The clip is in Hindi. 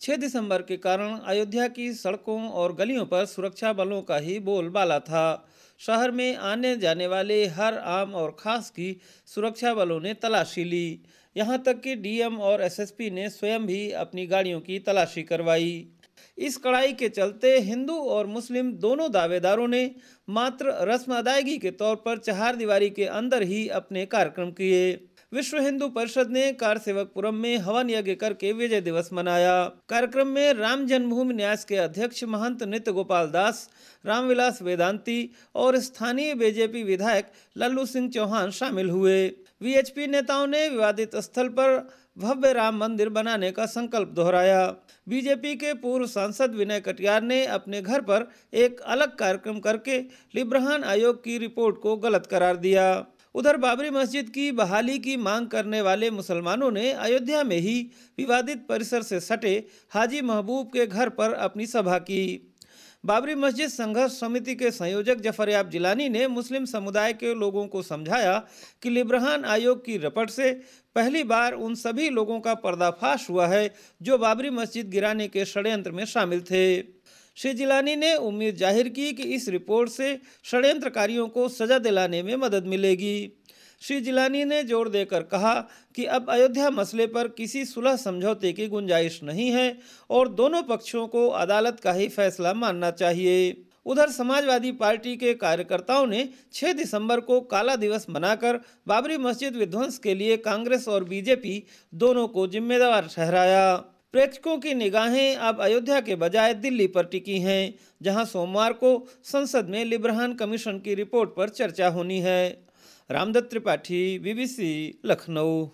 6 दिसंबर के कारण अयोध्या की सड़कों और गलियों पर सुरक्षा बलों का ही बोलबाला था। शहर में आने जाने वाले हर आम और खास की सुरक्षा बलों ने तलाशी ली। यहाँ तक कि डीएम और एसएसपी ने स्वयं भी अपनी गाड़ियों की तलाशी करवाई। इस कड़ाई के चलते हिंदू और मुस्लिम दोनों दावेदारों ने मात्र रस्म अदायगी के तौर पर चहार दीवारी के अंदर ही अपने कार्यक्रम किए। विश्व हिंदू परिषद ने कार सेवकपुरम में हवन यज्ञ करके विजय दिवस मनाया। कार्यक्रम में राम जन्मभूमि न्यास के अध्यक्ष महंत नित्य गोपाल दास रामविलास वेदांती और स्थानीय बीजेपी विधायक लल्लू सिंह चौहान शामिल हुए। वीएचपी नेताओं ने विवादित स्थल पर भव्य राम मंदिर बनाने का संकल्प दोहराया। बीजेपी के पूर्व सांसद विनय कटियार ने अपने घर पर एक अलग कार्यक्रम करके लिब्रहान आयोग की रिपोर्ट को गलत करार दिया। उधर बाबरी मस्जिद की बहाली की मांग करने वाले मुसलमानों ने अयोध्या में ही विवादित परिसर से सटे हाजी महबूब के घर पर अपनी सभा की। बाबरी मस्जिद संघर्ष समिति के संयोजक जफरयाब जिलानी ने मुस्लिम समुदाय के लोगों को समझाया कि लिब्रहान आयोग की रपट से पहली बार उन सभी लोगों का पर्दाफाश हुआ है जो बाबरी मस्जिद गिराने के षड्यंत्र में शामिल थे। श्री जिलानी ने उम्मीद ज़ाहिर की कि इस रिपोर्ट से षड्यंत्रकारियों को सजा दिलाने में मदद मिलेगी। श्री जिलानी ने ज़ोर देकर कहा कि अब अयोध्या मसले पर किसी सुलह समझौते की गुंजाइश नहीं है और दोनों पक्षों को अदालत का ही फैसला मानना चाहिए। उधर समाजवादी पार्टी के कार्यकर्ताओं ने 6 दिसंबर को काला दिवस मनाकर बाबरी मस्जिद विध्वंस के लिए कांग्रेस और बीजेपी दोनों को जिम्मेदार ठहराया। प्रेक्षकों की निगाहें अब अयोध्या के बजाय दिल्ली पर टिकी हैं, जहाँ सोमवार को संसद में लिब्रहान कमीशन की रिपोर्ट पर चर्चा होनी है। रामदत्त त्रिपाठी, बीबीसी, लखनऊ।